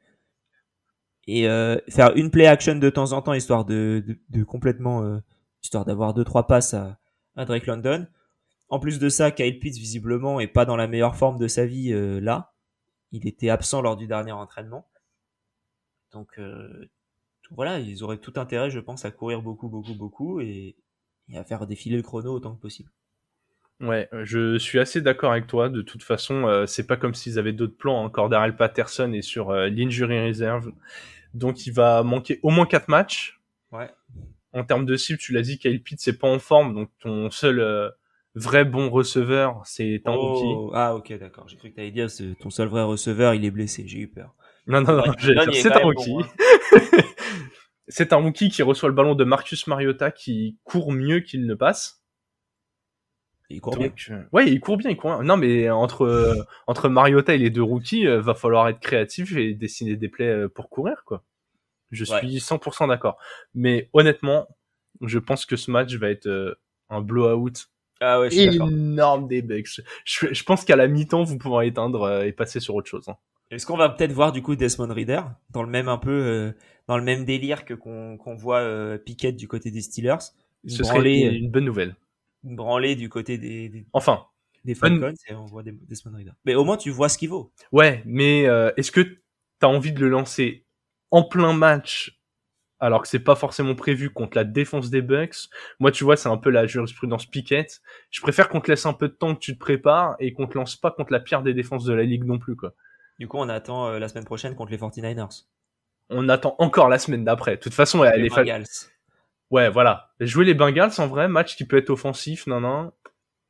et euh, faire une play action de temps en temps histoire de, de, de complètement histoire d'avoir deux trois passes à, à Drake London en plus de ça, Kyle Pitts visiblement est pas dans la meilleure forme de sa vie euh, là. Il était absent lors du dernier entraînement. Donc euh, voilà, ils auraient tout intérêt, je pense, à courir beaucoup, beaucoup, beaucoup et, à faire défiler le chrono autant que possible. Ouais, je suis assez d'accord avec toi. De toute façon, euh, c'est pas comme s'ils avaient d'autres plans. Encore hein. Darrell Patterson est sur l'injury reserve. Donc il va manquer au moins quatre matchs. Ouais. En termes de cible, tu l'as dit, Kyle Pitts c'est pas en forme, donc ton seul euh, vrai bon receveur, c'est un rookie. Oh, ah ok d'accord. J'ai cru que t'allais dire c'est ton seul vrai receveur, il est blessé. J'ai eu peur. Non, non, non, dire, c'est un rookie. bon, hein. c'est un rookie qui reçoit le ballon de Marcus Mariota qui court mieux qu'il ne passe. Il court bien. Donc, euh, ouais, il court bien, il court bien. Non, mais entre, euh, entre Mariota et les deux rookies, euh, va falloir être créatif et dessiner des plays euh, pour courir, quoi. Je Ouais. suis 100% d'accord. Mais honnêtement, je pense que ce match va être un blowout Ah ouais, je suis d'accord. énorme des. Je, je pense qu'à la mi-temps, vous pourrez éteindre euh, et passer sur autre chose. hein. Est-ce qu'on va peut-être voir du coup Desmond Reader dans le même un peu euh, dans le même délire que qu'on voit euh, Pickett du côté des Steelers, Ce serait une bonne nouvelle. branler du côté des, des, Enfin, des Bonne- Falcons et on voit des, Desmond Reader. Mais au moins tu vois ce qu'il vaut. Ouais, mais euh, est-ce que t'as envie de le lancer en plein match alors que c'est pas forcément prévu contre la défense des Bucks Moi, tu vois, c'est un peu la jurisprudence Piquette. Je préfère qu'on te laisse un peu de temps que tu te prépares et qu'on te lance pas contre la pire des défenses de la ligue non plus, quoi. Du coup, on attend euh, la semaine prochaine contre les 49ers. On attend encore la semaine d'après. De toute façon, ouais, les les Fal- Bengals. Ouais, voilà. Jouer les Bengals en vrai, match qui peut être offensif, non, non.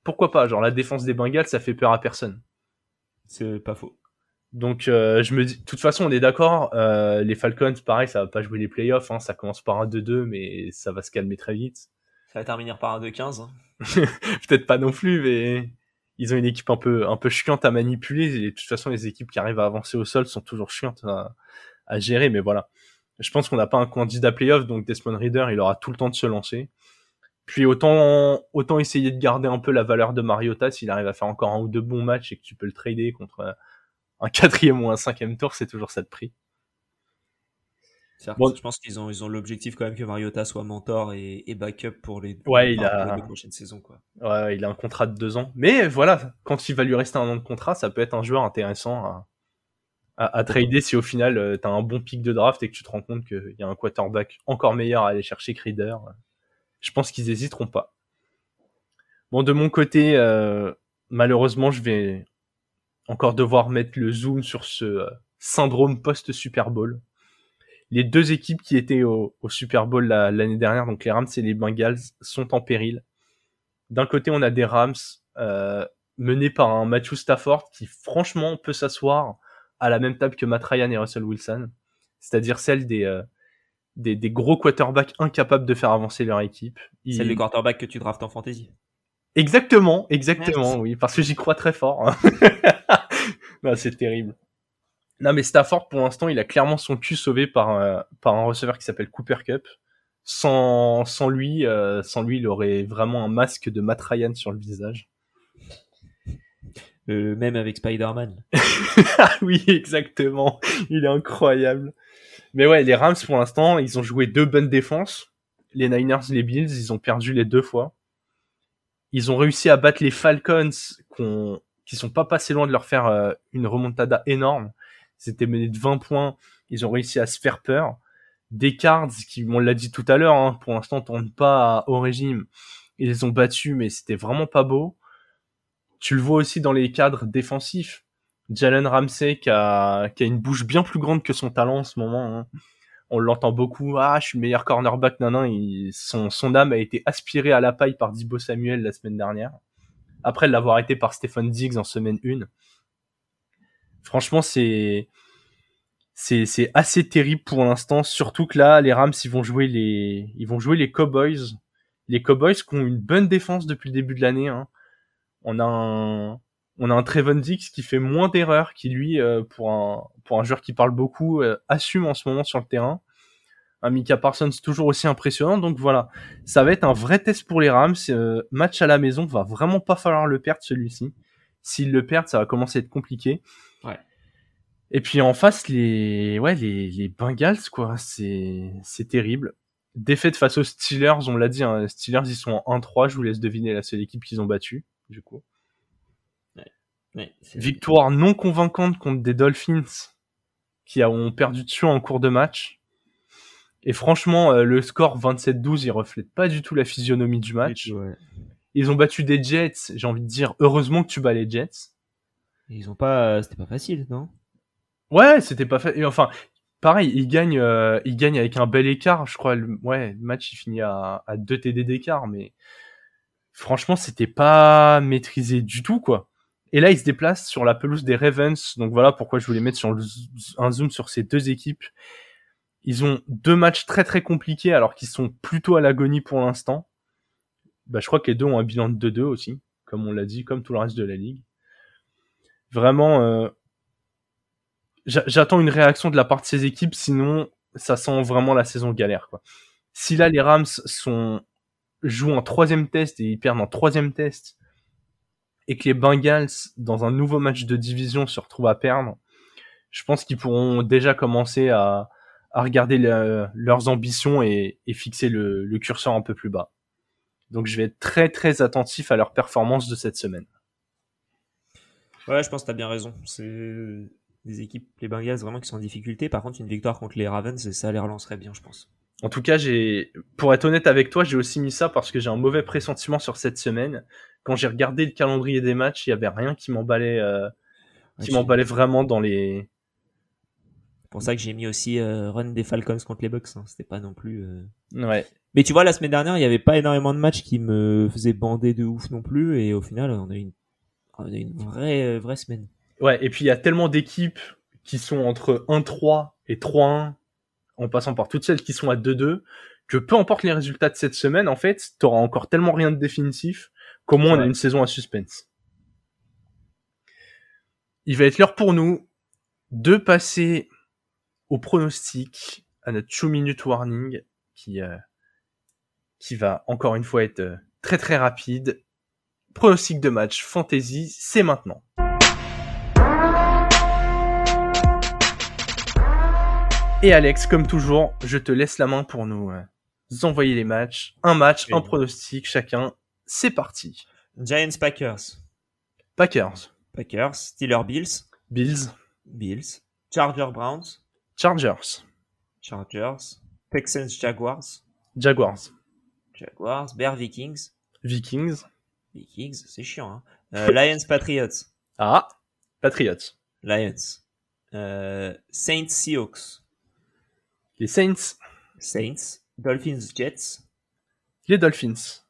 Pourquoi pas? Genre la défense des Bengals, ça fait peur à personne. C'est pas faux. Donc euh, je me dis, de toute façon, on est d'accord. euh, les Falcons, pareil, ça va pas jouer les playoffs. Hein, ça commence par un 2-2, mais ça va se calmer très vite. Ça va terminer par un 2-15. hein. Peut-être pas non plus, mais ils ont une équipe un peu un peu chiante à manipuler. Et de toute façon, les équipes qui arrivent à avancer au sol sont toujours chiantes à, à gérer. Mais voilà, je pense qu'on n'a pas un candidat playoff, donc Desmond Reader, il aura tout le temps de se lancer. Puis autant autant essayer de garder un peu la valeur de Mariota s'il arrive à faire encore un ou deux bons matchs et que tu peux le trader contre un quatrième ou un cinquième tour, c'est toujours ça de prix. Bon. Je pense qu'ils ont ils ont l'objectif quand même que Mariota soit mentor et, et backup pour les, Ouais, il enfin, a- pour les deux prochaines saisons quoi. Ouais, il a un contrat de deux ans. Mais voilà, quand il va lui rester un an de contrat, ça peut être un joueur intéressant à, à, à trader si au final euh, t'as un bon pic de draft et que tu te rends compte qu'il y a un quarterback encore meilleur à aller chercher que Reader. Je pense qu'ils hésiteront pas. Bon, de mon côté, euh, malheureusement, je vais encore devoir mettre le zoom sur ce euh, syndrome post-Super Bowl. Les deux équipes qui étaient au, au Super Bowl la- l'année dernière, donc les Rams et les Bengals, sont en péril. D'un côté, on a des Rams euh, menés par un Matthew Stafford qui, franchement, peut s'asseoir à la même table que Matt Ryan et Russell Wilson, c'est-à-dire celle des, euh, des, des gros quarterbacks incapables de faire avancer leur équipe. Ils- Celle du quarterback que tu draftes en fantasy. Exactement, exactement, Merci. oui, parce que j'y crois très fort. hein. non, c'est terrible. Non, mais Stafford, pour l'instant, il a clairement son cul sauvé par, euh, par un receveur qui s'appelle Cooper Cup. Sans, sans lui, euh, sans lui, il aurait vraiment un masque de Matt Ryan sur le visage. Euh, même avec Spider-Man. ah oui, exactement. Il est incroyable. Mais ouais, les Rams, pour l'instant, ils ont joué deux bonnes défenses. Les Niners, les Bills, ils ont perdu les deux fois. Ils ont réussi à battre les Falcons, qu'on- qui sont pas passés loin de leur faire euh, une remontada énorme. Ils étaient menés de 20 points. Ils ont réussi à se faire peur. Des Cards, qui, on l'a dit tout à l'heure, hein, pour l'instant, tournent pas au régime. Ils les ont battus, mais c'était vraiment pas beau. Tu le vois aussi dans les cadres défensifs. Jalen Ramsey qui a, qui a une bouche bien plus grande que son talent en ce moment. hein. On l'entend beaucoup. Ah, je suis le meilleur cornerback. Nanan, il, son, son âme a été aspirée à la paille par Dibo Samuel la semaine dernière. Après l'avoir été par Stephen Diggs en semaine 1. Franchement, c'est, assez terrible pour l'instant. Surtout que là, les Rams, ils vont jouer les, ils vont jouer les Cowboys. Les Cowboys qui ont une bonne défense depuis le début de l'année. Hein. On a un, on a un Trevon Dix qui fait moins d'erreurs, qui lui, euh, pour un pour un joueur qui parle beaucoup, euh, assume en ce moment sur le terrain. Un Mika Parsons toujours aussi impressionnant. Donc voilà, ça va être un vrai test pour les Rams. Euh, match à la maison, va vraiment pas falloir le perdre celui-ci. S'ils le perdent, ça va commencer à être compliqué. Ouais. Et puis en face, les ouais les, les Bengals quoi, c'est c'est terrible. Défaite face aux Steelers, on l'a dit, hein, les Steelers ils sont en 1-3. Je vous laisse deviner la seule équipe qu'ils ont battue du coup. Ouais, Victoire non convaincante contre des Dolphins qui ont perdu dessus en cours de match. Et franchement, euh, le score 27-12, il reflète pas du tout la physionomie du match. Ouais. Ils ont battu des Jets, j'ai envie de dire, heureusement que tu bats les Jets. Ils ont pas, c'était pas facile, non? Ouais, c'était pas fait. Enfin, pareil, il gagne, euh, il gagne avec un bel écart. Je crois, le, ouais, le match il finit à, à 2 TD d'écart, mais franchement, c'était pas maîtrisé du tout, quoi. Et là, il se déplace sur la pelouse des Ravens. Donc voilà pourquoi je voulais mettre sur un zoom sur ces deux équipes. Ils ont deux matchs très très compliqués alors qu'ils sont plutôt à l'agonie pour l'instant. Bah, je crois que les deux ont un bilan de 2-2 aussi, comme on l'a dit, comme tout le reste de la ligue. Vraiment, euh, j'attends une réaction de la part de ces équipes, sinon ça sent vraiment la saison galère. Quoi. Si là les Rams sont jouent un troisième test et ils perdent un troisième test, et que les Bengals dans un nouveau match de division se retrouvent à perdre, je pense qu'ils pourront déjà commencer à, à regarder leurs ambitions et, et fixer le, le, curseur un peu plus bas. Donc je vais être très très attentif à leur performance de cette semaine. Ouais, je pense que tu as bien raison. C'est des équipes, les Bengals vraiment qui sont en difficulté. Par contre, une victoire contre les Ravens, ça les relancerait bien, je pense. En tout cas, j'ai, pour être honnête avec toi, j'ai aussi mis ça parce que j'ai un mauvais pressentiment sur cette semaine. Quand j'ai regardé le calendrier des matchs, il y avait rien qui m'emballait, euh, qui m'emballait vraiment dans les. C'est pour ça que j'ai mis aussi euh, run des Falcons contre les Bucks. Hein. C'était pas non plus. Euh... Ouais. Mais tu vois, la semaine dernière, il n'y avait pas énormément de matchs qui me faisaient bander de ouf non plus, et au final, on a eu une, on a une vraie, euh, vraie semaine. Ouais, et puis il y a tellement d'équipes qui sont entre 1-3 et 3-1, en passant par toutes celles qui sont à 2-2, que peu importe les résultats de cette semaine, en fait, t'auras encore tellement rien de définitif, comment on a une saison à suspense. Il va être l'heure pour nous de passer au pronostic, à notre 2 minute warning, qui, euh, qui va encore une fois être euh, très très rapide. Pronostic de match fantasy, c'est maintenant. Et Alex, comme toujours, je te laisse la main pour nous euh, envoyer les matchs. Un match, un pronostic chacun. C'est parti. Giants Packers. Packers. Packers. Steelers Bills. Bills. Bills. Chargers Browns. Chargers. Chargers. Texans Jaguars. Jaguars. Jaguars. Bears Vikings. Vikings. Vikings, c'est chiant. Hein. Euh, Lions Patriots. Ah, Patriots. Lions. Euh, Saints Seahawks. Les Saints. Saints. Dolphins Jets. Les Dolphins.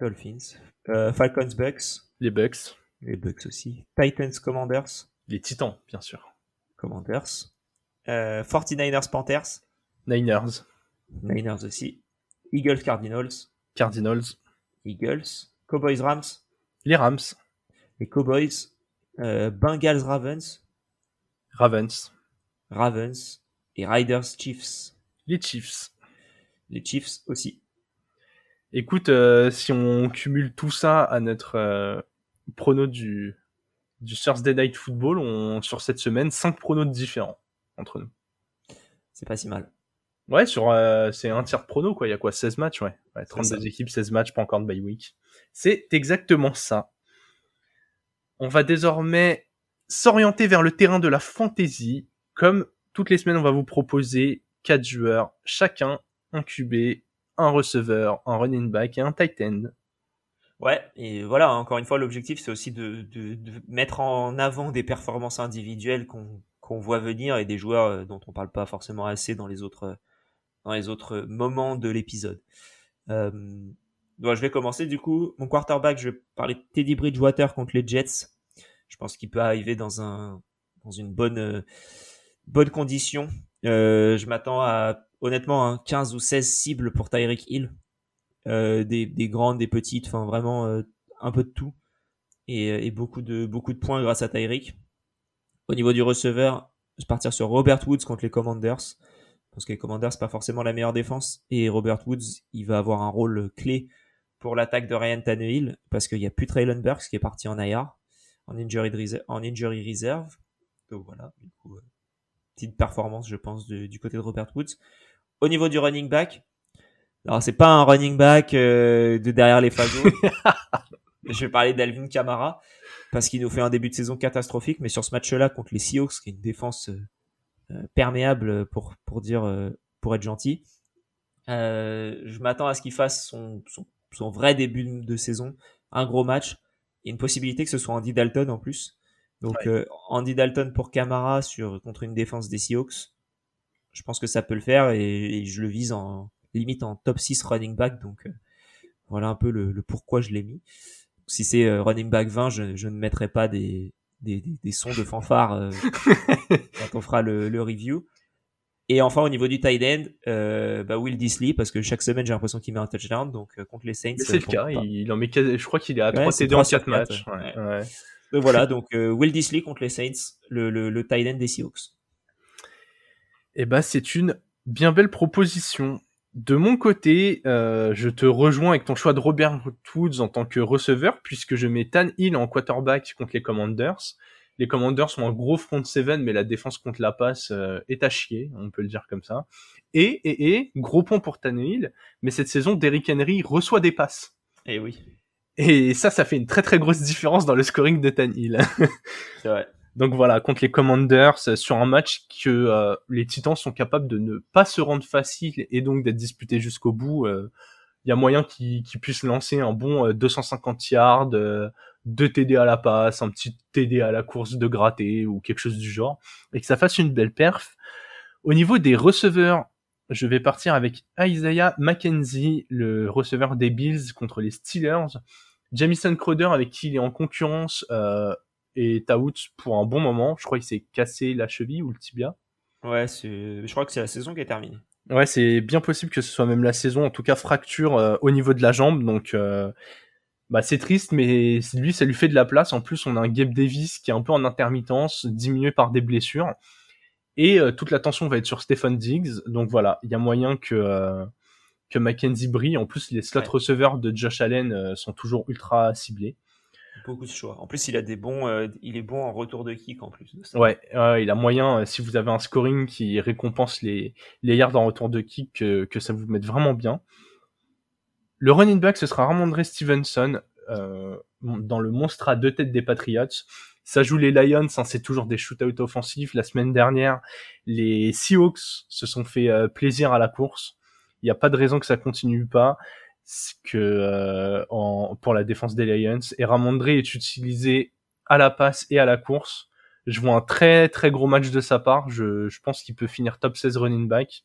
Dolphins. Euh, Falcons Bucks. Les Bucks. Les Bucks aussi. Titans Commanders. Les Titans, bien sûr. Commanders. Euh, 49ers Panthers. Niners. Niners aussi. Eagles Cardinals. Cardinals. Eagles. Cowboys Rams. Les Rams. Les Cowboys. Euh, Bengals Ravens. Ravens. Ravens. Et Riders Chiefs. Les Chiefs. Les Chiefs aussi. Écoute, euh, si on cumule tout ça à notre euh, prono du, du Thursday Night Football, on, sur cette semaine, 5 pronos différents entre nous. C'est pas si mal. Ouais, sur euh, c'est un tiers de prono, quoi. Il y a quoi 16 matchs, ouais. ouais 32 équipes, 16 matchs, pas encore de bye week. C'est exactement ça. On va désormais s'orienter vers le terrain de la fantasy. Comme toutes les semaines, on va vous proposer quatre joueurs, chacun un QB, un receveur, un running back et un tight end. Ouais, et voilà, encore une fois, l'objectif, c'est aussi de, de, de, mettre en avant des performances individuelles qu'on qu'on voit venir et des joueurs euh, dont on parle pas forcément assez dans les autres, dans les autres moments de l'épisode. Euh, donc je vais commencer du coup. Mon quarterback, je vais parler de Teddy Bridgewater contre les Jets. Je pense qu'il peut arriver dans un dans une bonne euh, bonne condition. Euh, je m'attends à honnêtement un 15 ou 16 cibles pour Tyreek Hill. Euh, des, des grandes, des petites, enfin vraiment euh, un peu de tout. Et, et, beaucoup de beaucoup de points grâce à Tyreek. Au niveau du receveur, je partir sur Robert Woods contre les Commanders. Parce que les Commanders, c'est pas forcément la meilleure défense. Et Robert Woods, il va avoir un rôle clé pour l'attaque de Ryan Tannehill. Parce qu'il n'y a plus Traylon Burks qui est parti en IR, en injury, reserve. Donc voilà, euh, petite performance, je pense, du côté de Robert Woods. Au niveau du running back, alors c'est pas un running back euh, de derrière les fagots. je vais parler d'Alvin Kamara parce qu'il nous fait un début de saison catastrophique, mais sur ce match-là contre les Seahawks, qui est une défense euh, perméable pour pour dire euh, pour être gentil, euh, je m'attends à ce qu'il fasse son, son, son vrai début de saison, un gros match. A une possibilité que ce soit Andy Dalton en plus. Donc Ouais. euh, Andy Dalton pour Kamara sur contre une défense des Seahawks. Je pense que ça peut le faire et, je le vise en limite en top 6 running back. Donc voilà un peu le, pourquoi je l'ai mis. Si c'est running back 20, je, je, ne mettrai pas des, des, des, sons de fanfare quand on fera le, le review. Et enfin, au niveau du tight end, euh, bah Will Disley, parce que chaque semaine, j'ai l'impression qu'il met un touchdown. Donc, euh, contre les Saints. C'est le cas. Il, en met, je crois qu'il est à 3 TD en 4 matchs. Ouais. voilà, donc euh, Will Disley contre les Saints, le, le, le tight end des Seahawks. Eh bah, c'est une bien belle proposition. De mon côté, euh, je te rejoins avec ton choix de Robert Woods en tant que receveur, puisque je mets Tan Hill en quarterback contre les Commanders. Les Commanders sont un gros front seven, mais la défense contre la passe euh, est à chier, on peut le dire comme ça. Et, et, et, gros point pour Tannehill, mais cette saison, Derrick Henry reçoit des passes. Et eh oui. Et ça, ça fait une très très grosse différence dans le scoring de Tannehill. C'est vrai. Donc voilà, contre les Commanders, euh, sur un match que euh, les Titans sont capables de ne pas se rendre facile et donc d'être disputés jusqu'au bout, il y a moyen qu'ils puissent lancer un bon 250 yards, deux TD à la passe, un petit TD à la course de gratter ou quelque chose du genre, et que ça fasse une belle perf. Au niveau des receveurs, je vais partir avec Isaiah McKenzie, le receveur des Bills contre les Steelers. Jamison Crowder avec qui il est en concurrence euh, est out pour un bon moment. Je crois qu'il s'est cassé la cheville ou le tibia. Ouais, je crois que c'est la saison qui est terminée. Ouais, c'est bien possible que ce soit même la saison, en tout cas fracture euh, au niveau de la jambe. Donc euh, bah c'est triste, mais lui, ça lui fait de la place. En plus, on a un Gabe Davis qui est un peu en intermittence, diminué par des blessures. Et euh, toute l'attention va être sur Stephen Diggs. Donc voilà, il y a moyen que, euh, que Mackenzie brille. En plus, les slot receveurs de Josh Allen sont toujours ultra ciblés. Beaucoup de choix. En plus, il a des bons, il est bon en retour de kick en plus. Ouais, il a moyen, si vous avez un scoring qui récompense les, les yards en retour de kick, que, ça vous mette vraiment bien. Le running back, ce sera Ramondre Stevenson euh, dans le monstre à deux têtes des Patriots. Ça joue les Lions, hein, c'est toujours des shootouts offensifs. La semaine dernière, les Seahawks se sont fait euh, plaisir à la course. Il n'y a pas de raison que ça continue pas que euh, en, pour la défense des Lions. Et Ramondre est utilisé à la passe et à la course. Je vois un très très gros match de sa part. Je, je pense qu'il peut finir top 16 running back.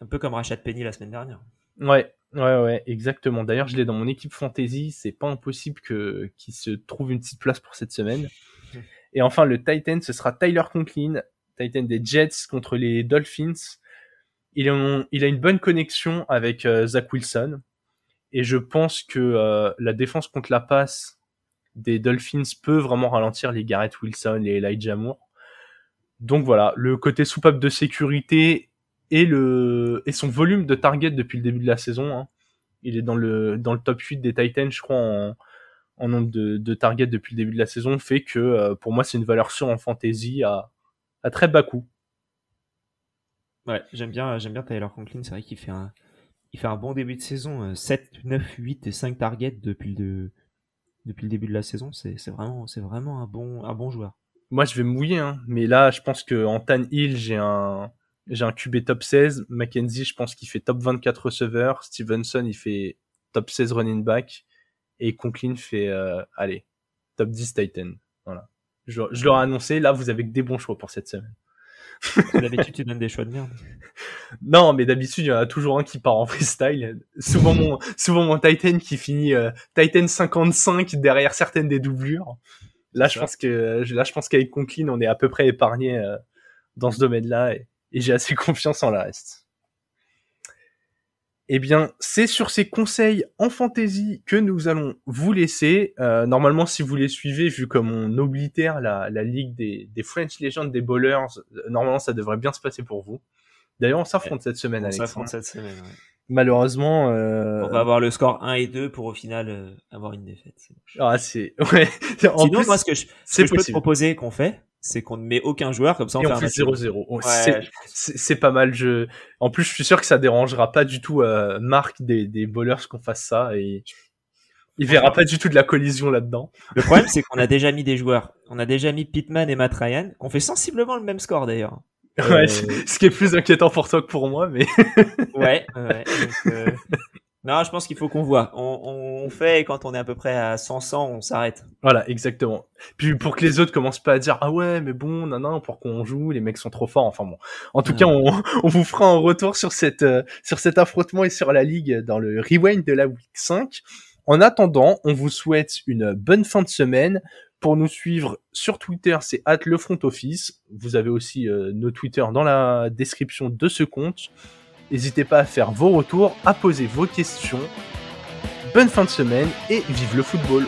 Un peu comme Rashad Penny la semaine dernière. Ouais, Ouais, ouais, exactement. D'ailleurs, je l'ai dans mon équipe fantasy. C'est pas impossible que qu'il se trouve une petite place pour cette semaine. Et enfin, le Titan, ce sera Tyler Conklin, Titan des Jets contre les Dolphins. Il a, il a une bonne connexion avec euh, Zach Wilson. Et je pense que euh, la défense contre la passe des Dolphins peut vraiment ralentir les Garrett Wilson et Elijah Moore. Donc voilà, le côté soupape de sécurité et le et son volume de target depuis le début de la saison. Hein. Il est dans le dans le top 8 des Titans, je crois, en, nombre de, de targets depuis le début de la saison, fait que euh, pour moi c'est une valeur sûre en fantasy à, à très bas coût. Ouais, j'aime bien j'aime bien Tyler Conklin, c'est vrai qu'il fait un il fait un bon début de saison, 7, 9, 8 et 5 targets depuis le depuis le début de la saison, c'est vraiment vraiment un bon un bon joueur. Moi je vais mouiller hein, mais là je pense que Tan Hill, j'ai un j'ai un QB top 16. Mackenzie, je pense qu'il fait top 24 receveur. Stevenson, il fait top 16 running back. Et Conklin fait, euh, allez, top 10 Titan. Voilà. Je, je leur ai annoncé, là, vous avez que des bons choix pour cette semaine. D'habitude, tu donnes des choix de merde. Non, mais d'habitude, il y en a toujours un qui part en freestyle. Souvent mon, souvent mon Titan qui finit euh, Titan 55 derrière certaines des doublures. Là, je pense que, là, je pense qu'avec Conklin, on est à peu près épargné euh, dans ce domaine-là. Et, et j'ai assez confiance en la reste. Eh bien, c'est sur ces conseils en fantasy que nous allons vous laisser. Euh, normalement, si vous les suivez, vu comme on oblitère la, la ligue des, des, French Legends, des bowlers, euh, normalement, ça devrait bien se passer pour vous. D'ailleurs, on s'affronte cette semaine, On s'affronte cette semaine, ouais. Malheureusement, euh... on va avoir le score 1 et 2 pour au final euh, avoir une défaite. Ah, c'est ouais. En Sinon, plus, moi, ce que je, ce que je peux te proposer qu'on fait, c'est qu'on ne met aucun joueur comme ça on, fait, 0-0. c'est pas mal. Je... En plus, je suis sûr que ça dérangera pas du tout euh, Marc des, des bowlers qu'on fasse ça et il verra pas du tout de la collision là-dedans. Le problème, c'est qu'on a déjà mis des joueurs. On a déjà mis Pittman et Matt Ryan, qu'on fait sensiblement le même score d'ailleurs. Ouais, euh, ce qui est plus inquiétant pour toi que pour moi, mais. ouais, ouais. Donc, euh... Non, je pense qu'il faut qu'on voit. On, on, fait quand on est à peu près à 100 on s'arrête. Voilà, exactement. Puis pour que les autres commencent pas à dire ah ouais mais bon non non pourquoi on joue les mecs sont trop forts enfin bon. En tout cas on, on, vous fera un retour sur cette euh, sur cet affrontement et sur la ligue dans le rewind de la week 5. En attendant, on vous souhaite une bonne fin de semaine. Pour nous suivre sur Twitter, c'est at le front office. Vous avez aussi euh, nos Twitter dans la description de ce compte. N'hésitez pas à faire vos retours, à poser vos questions. Bonne fin de semaine et vive le football